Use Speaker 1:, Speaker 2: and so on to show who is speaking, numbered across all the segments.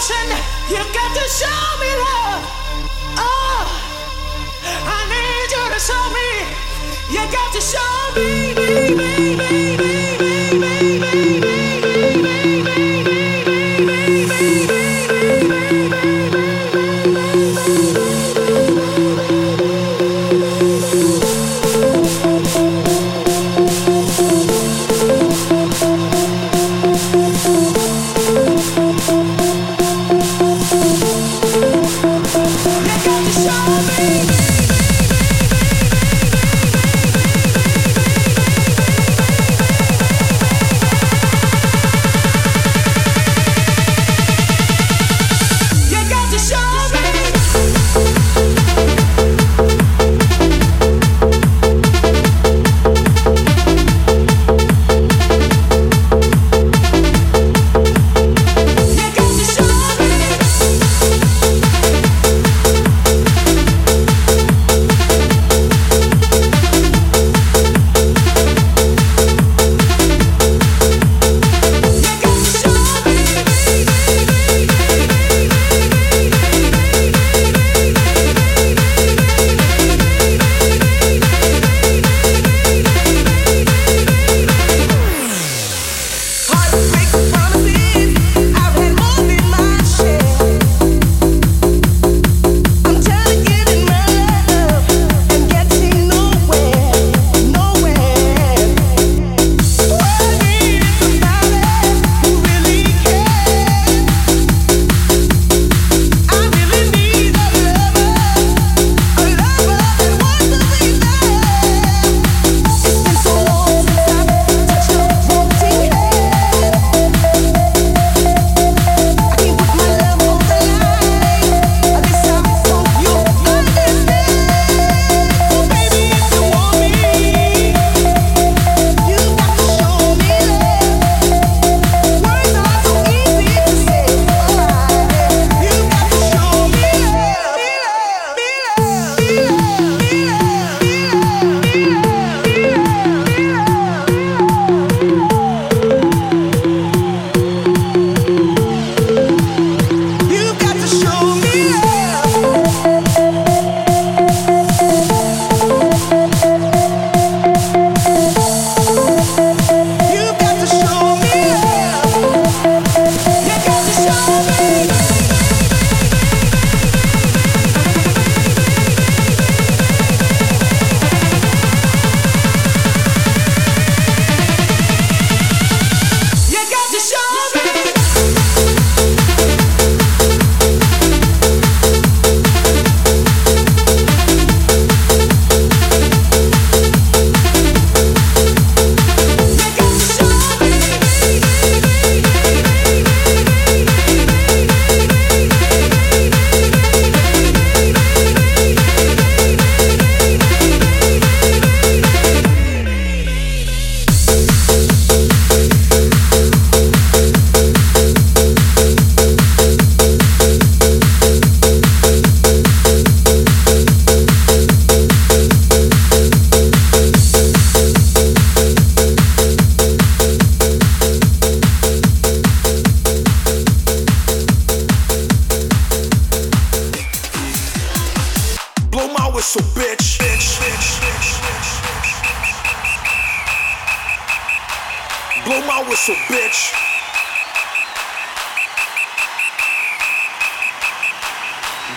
Speaker 1: attention. You got to show me love. Oh, I need you to show me. You got to show me, me, me, me.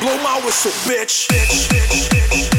Speaker 1: Blow my whistle,
Speaker 2: bitch. bitch, bitch, bitch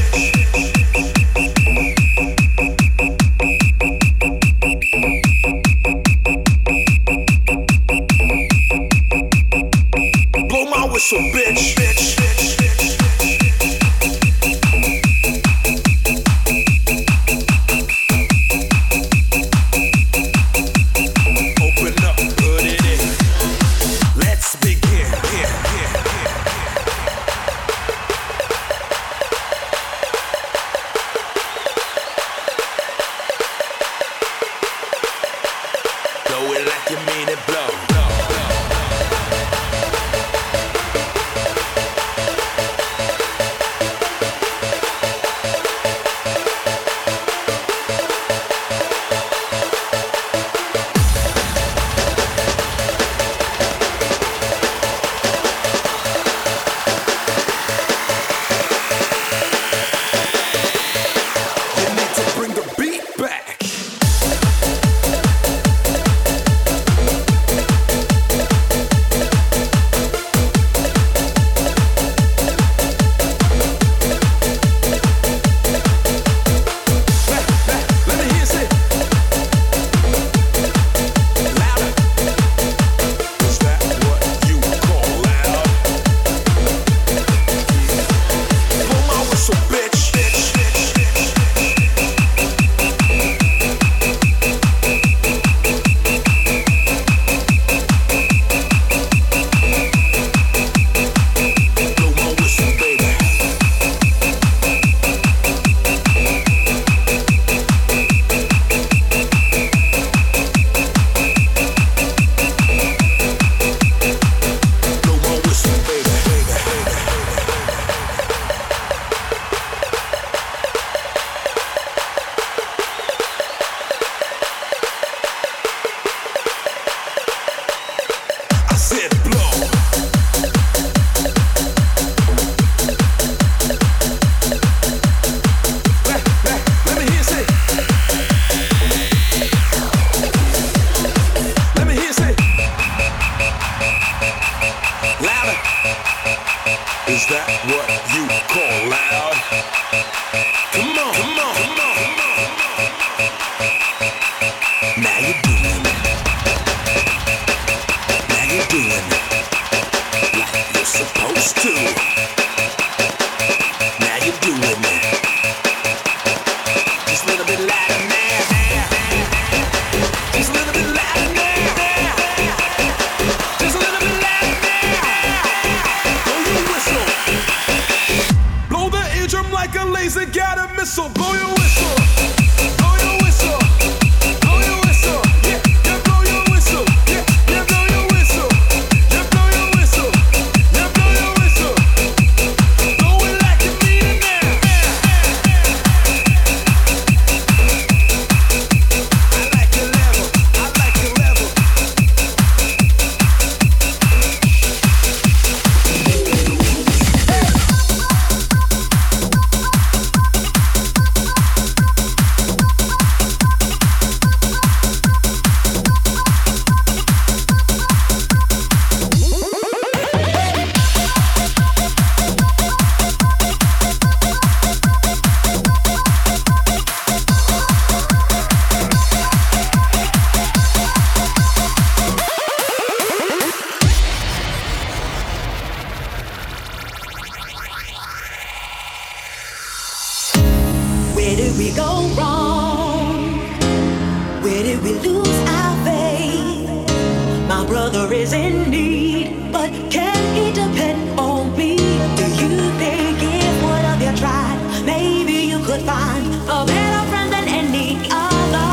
Speaker 2: brother is in need, but can he depend on me? Do you think if one of you tried, maybe you could find a better friend than any other?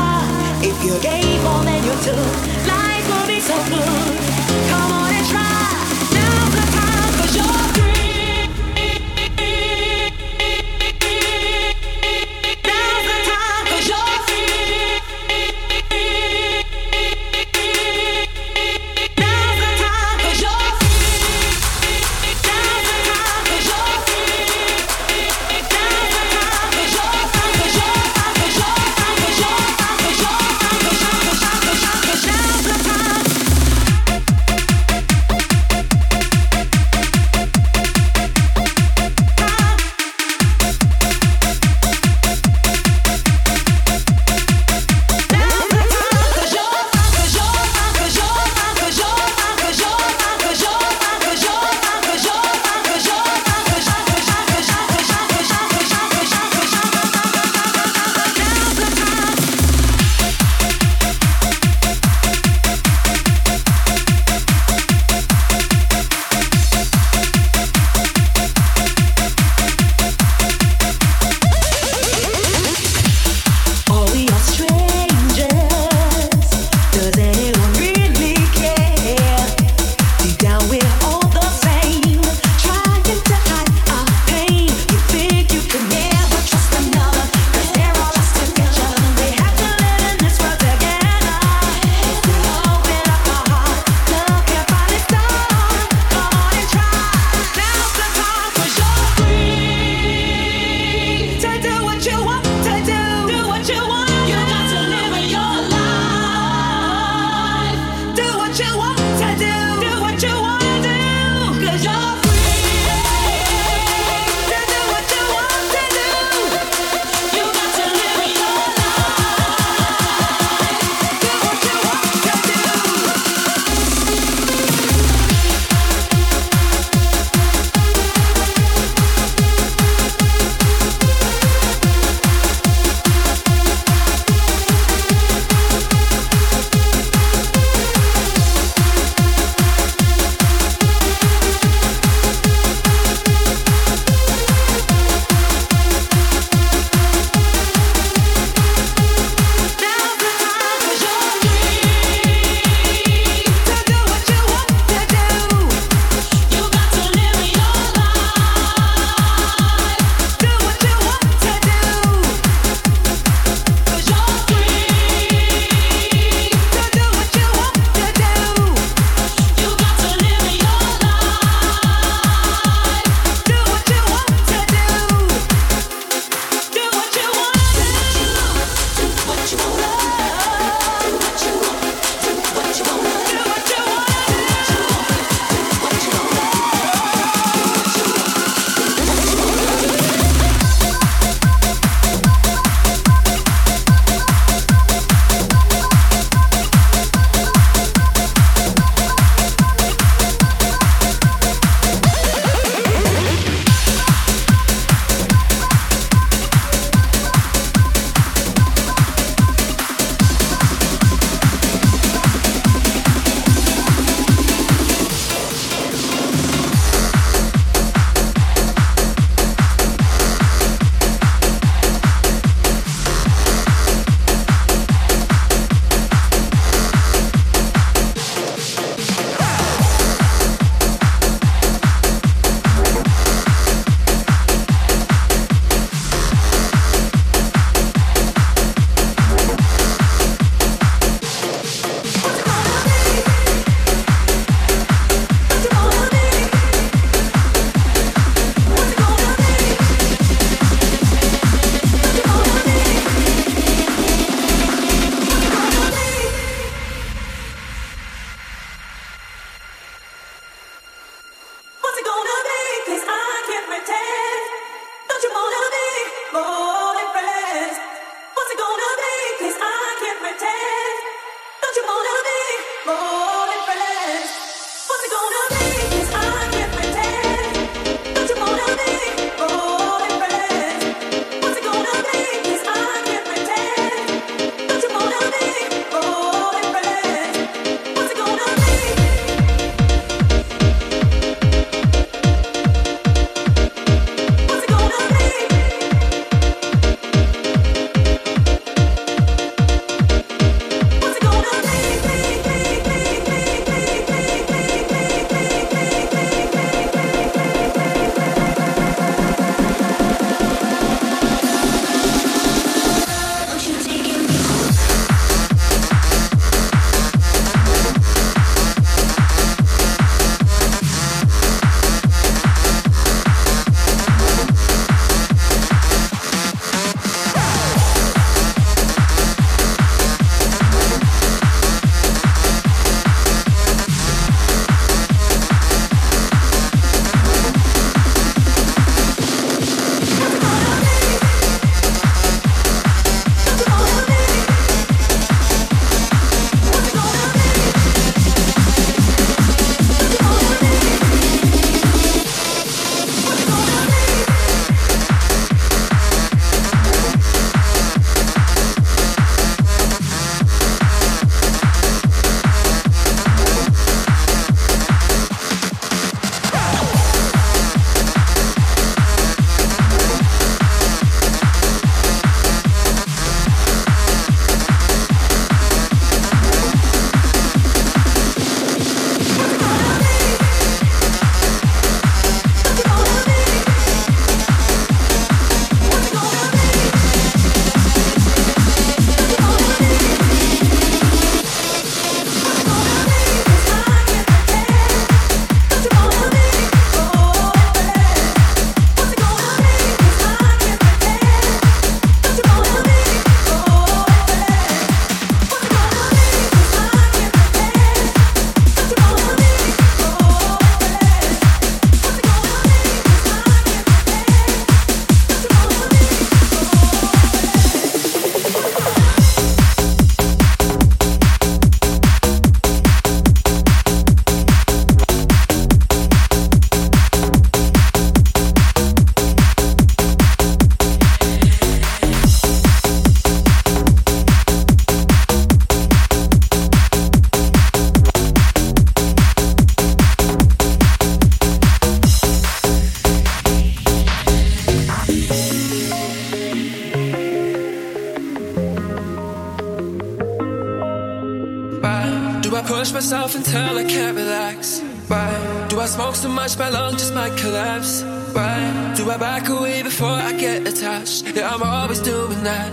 Speaker 2: If you gave more than you took, life would be so good.
Speaker 3: so much, my lungs just might collapse. Why do I back away before I get attached? Yeah, I'm always doing that.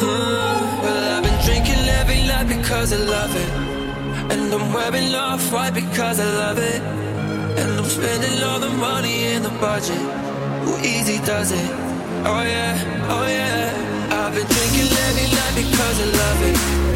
Speaker 3: Hmm. Well, I've been drinking every night because I love it. And I'm wearing off white because I love it. And I'm spending all the money in the budget. Who easy does it? Oh yeah, oh yeah. I've been drinking every night because I love it.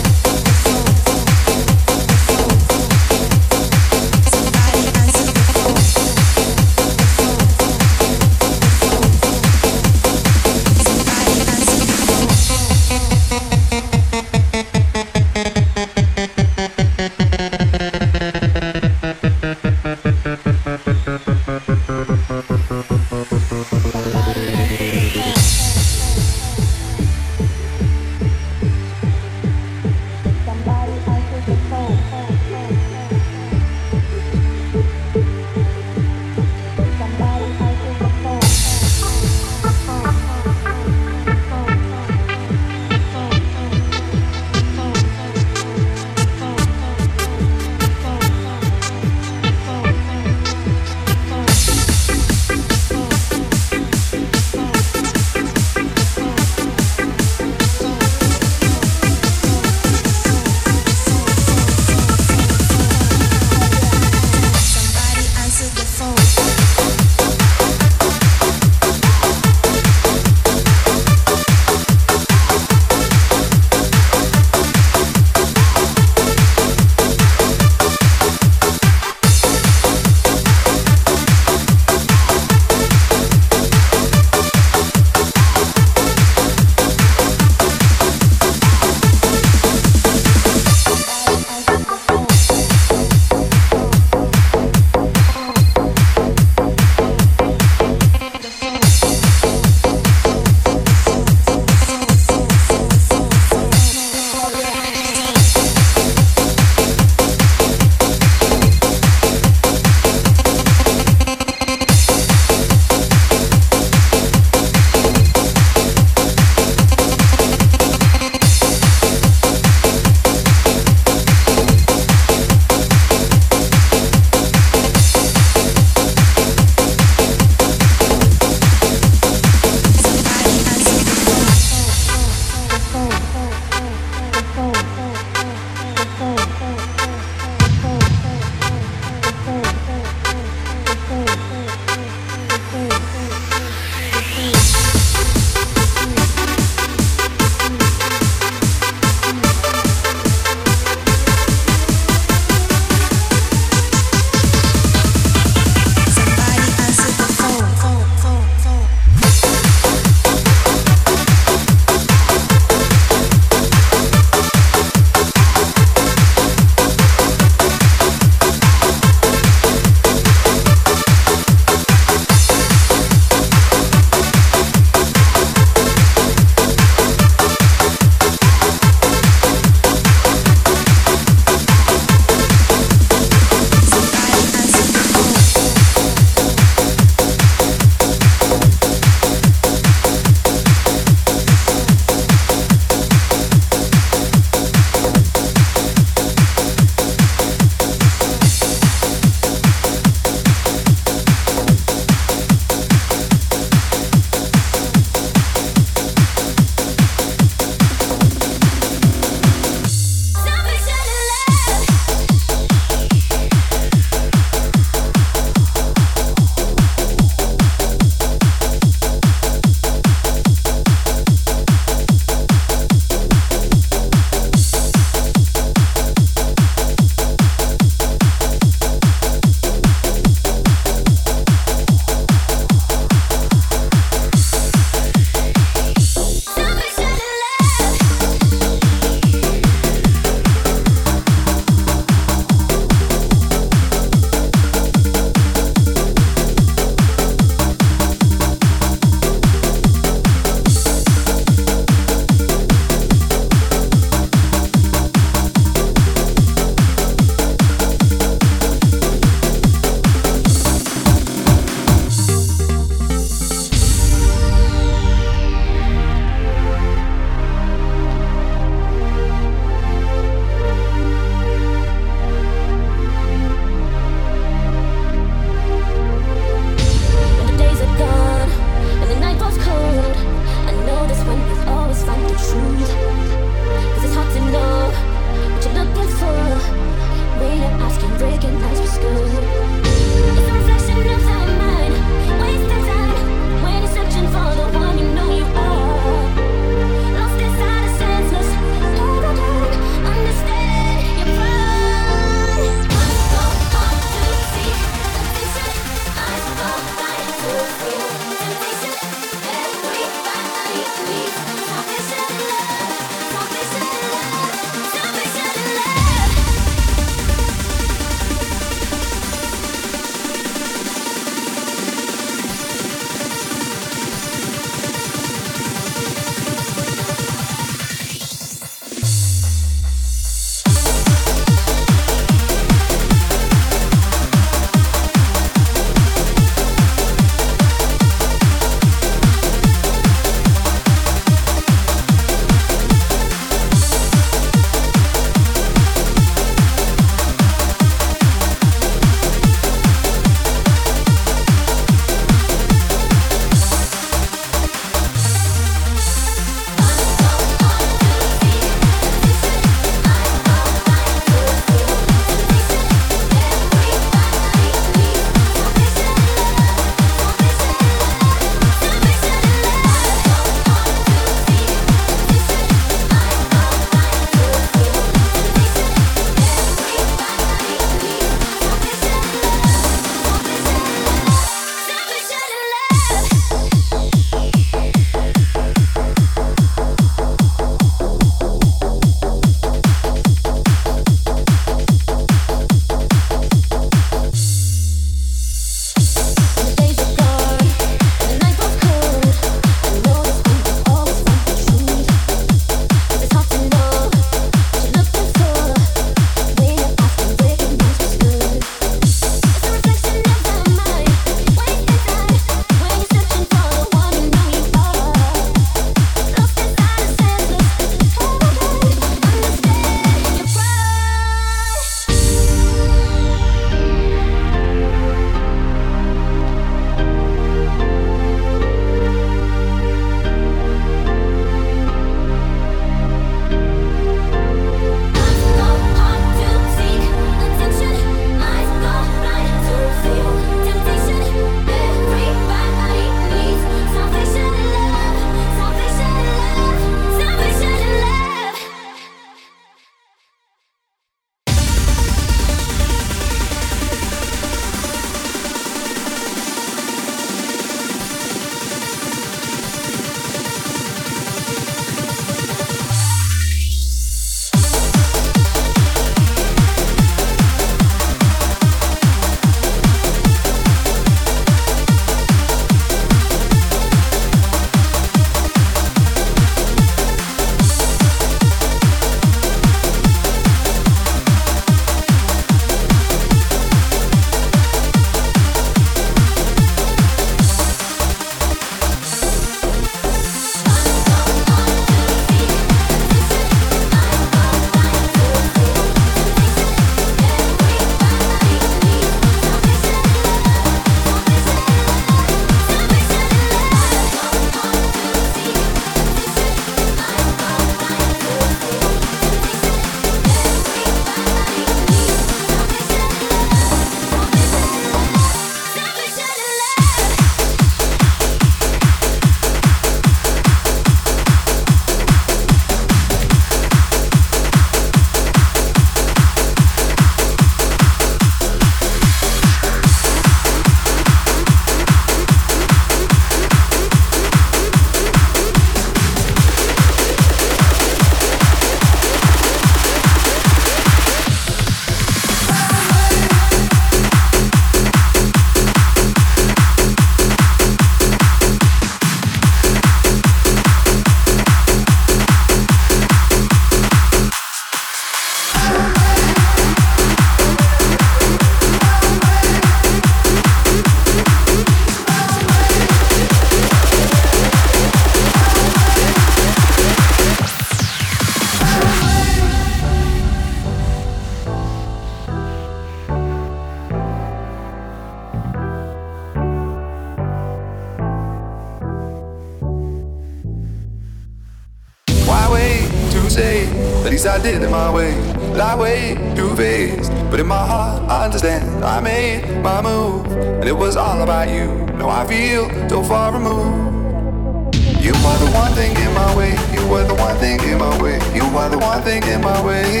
Speaker 4: About you. Now I feel so far removed. You are the one thing in my way. You are the one thing in my way. You are the one thing in my way.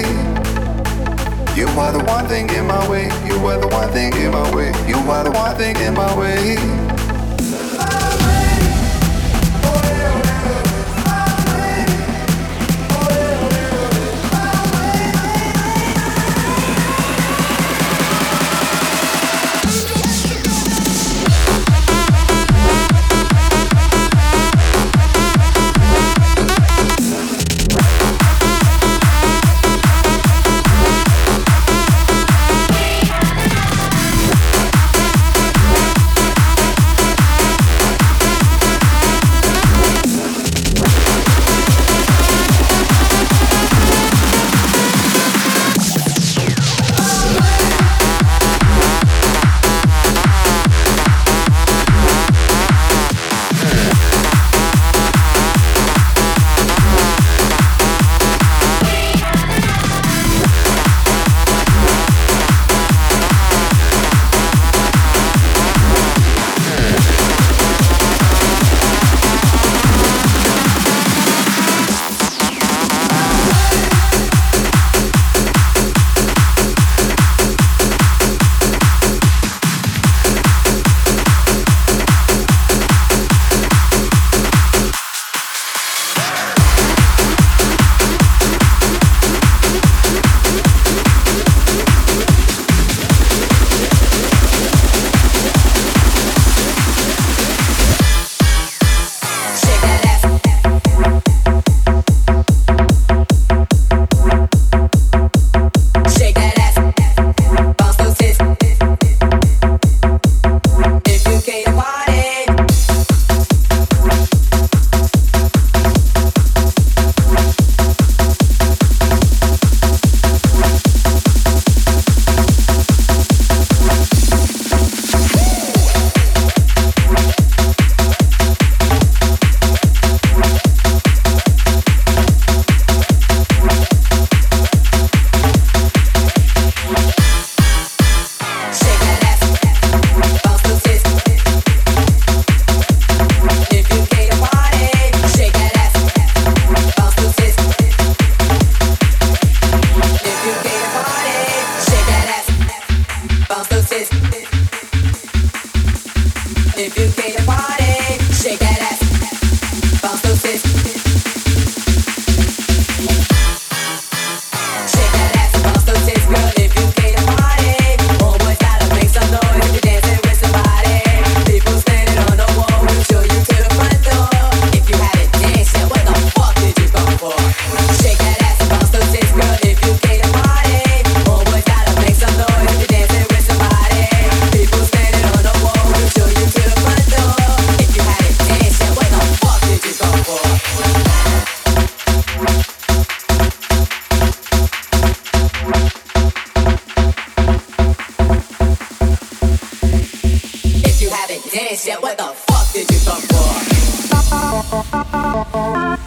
Speaker 4: You are the one thing in my way. You are the one thing in my way. You are the one thing in my way.
Speaker 5: yeah, what the fuck did you come for?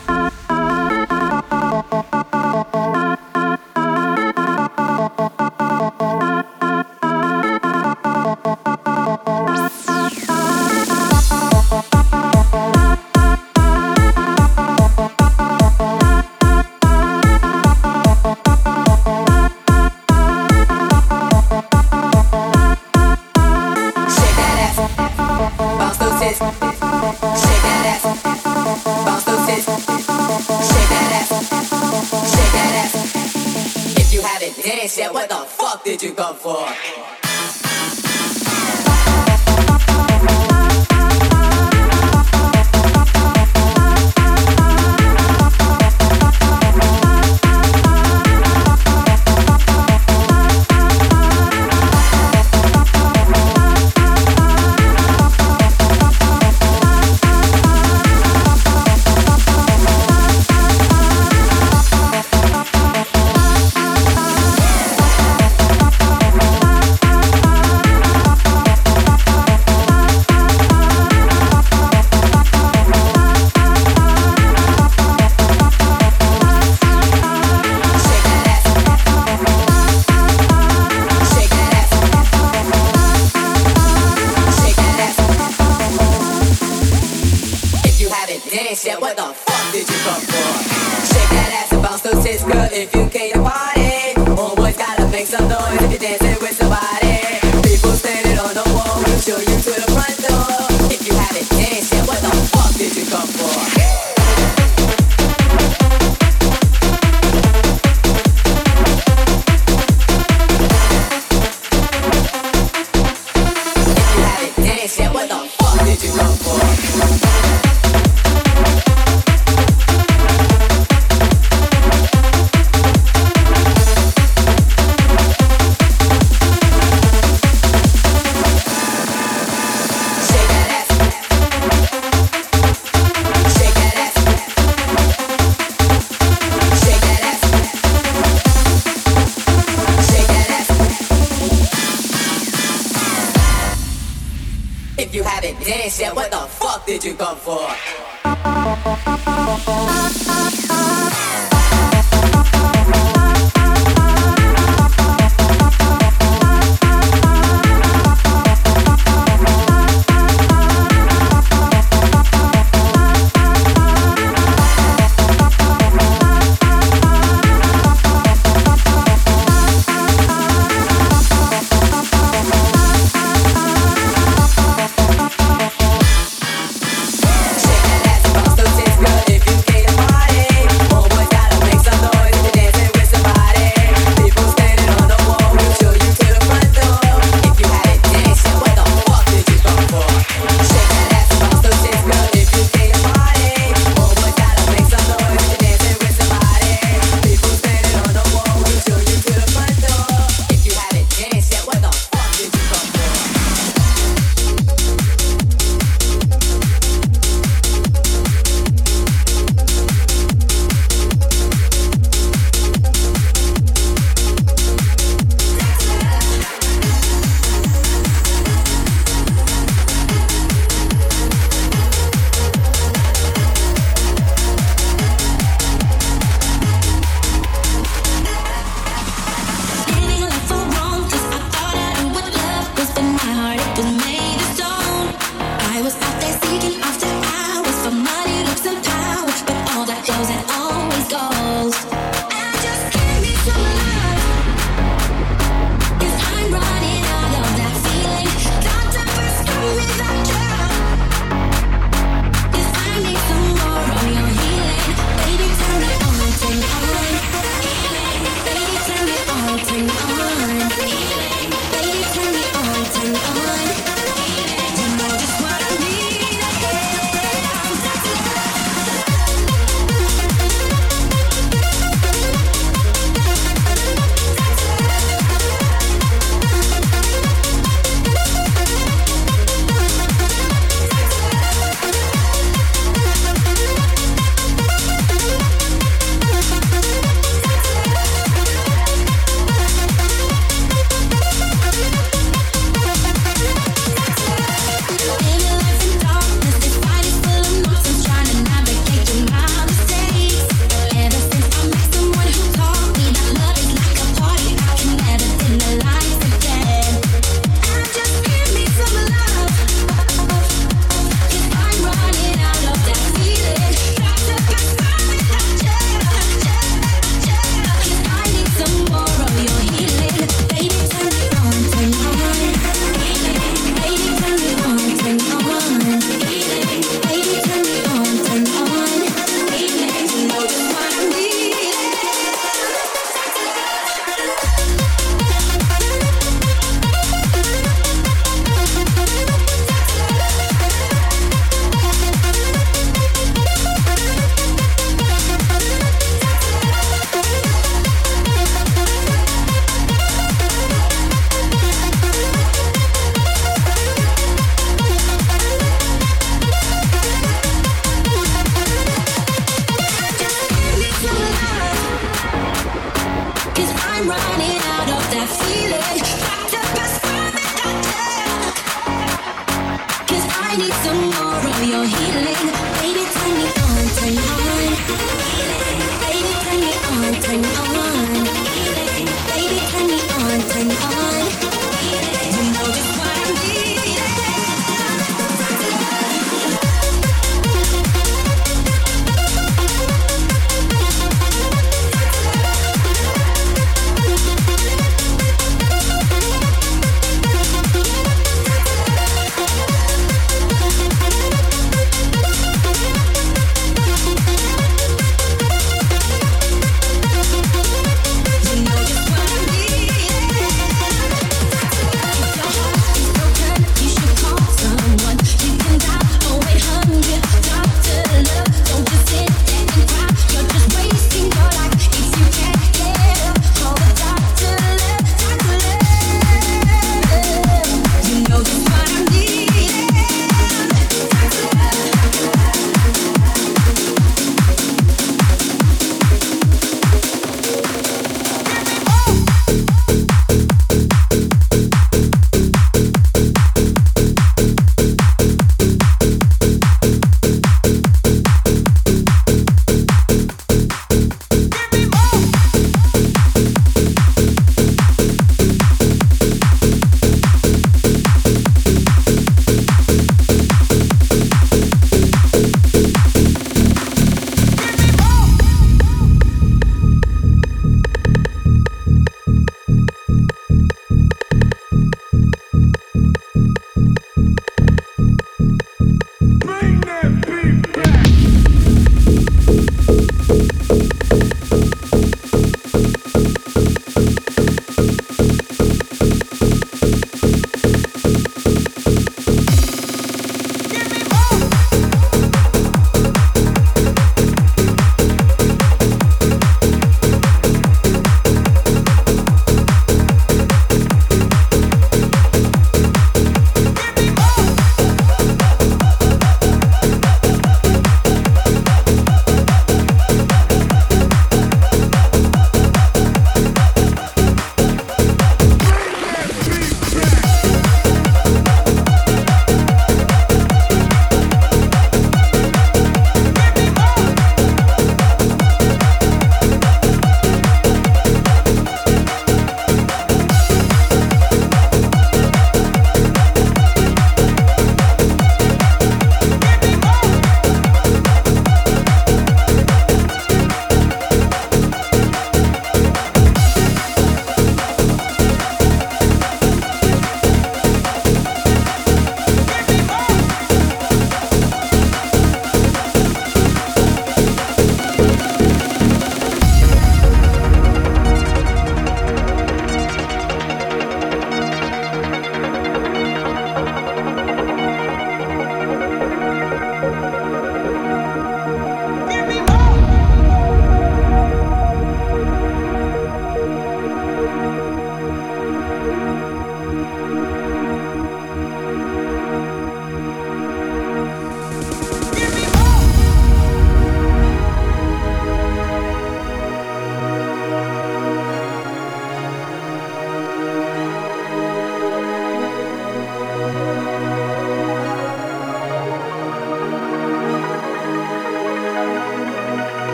Speaker 5: some
Speaker 6: more of your healing. Baby, turn me on
Speaker 2: tonight.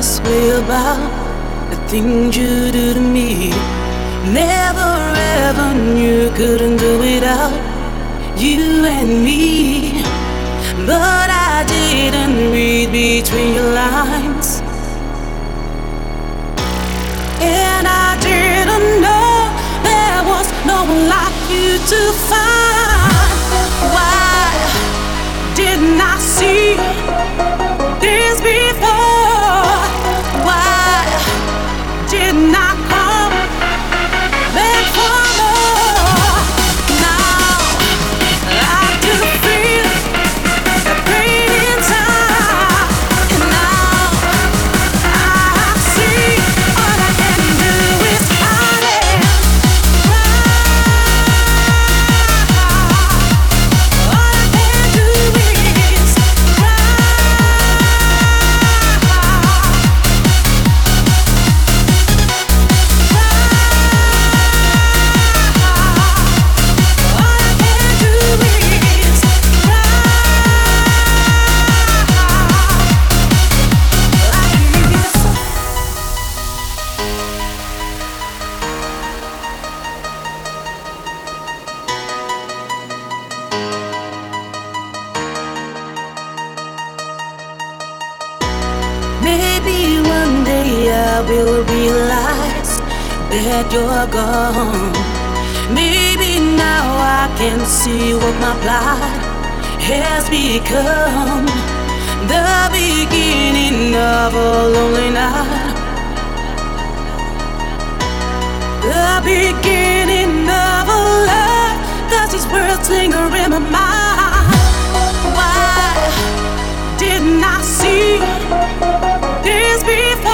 Speaker 2: This way about the things you do to me. Never ever knew couldn't do without you and me. But I didn't read between your lines. And I didn't know there was no one like you to find. Why didn't I see this before? Maybe now I can see what my plight has become. The beginning of a lonely night. The beginning of a love. Does these words linger in my mind? Why didn't I see this before?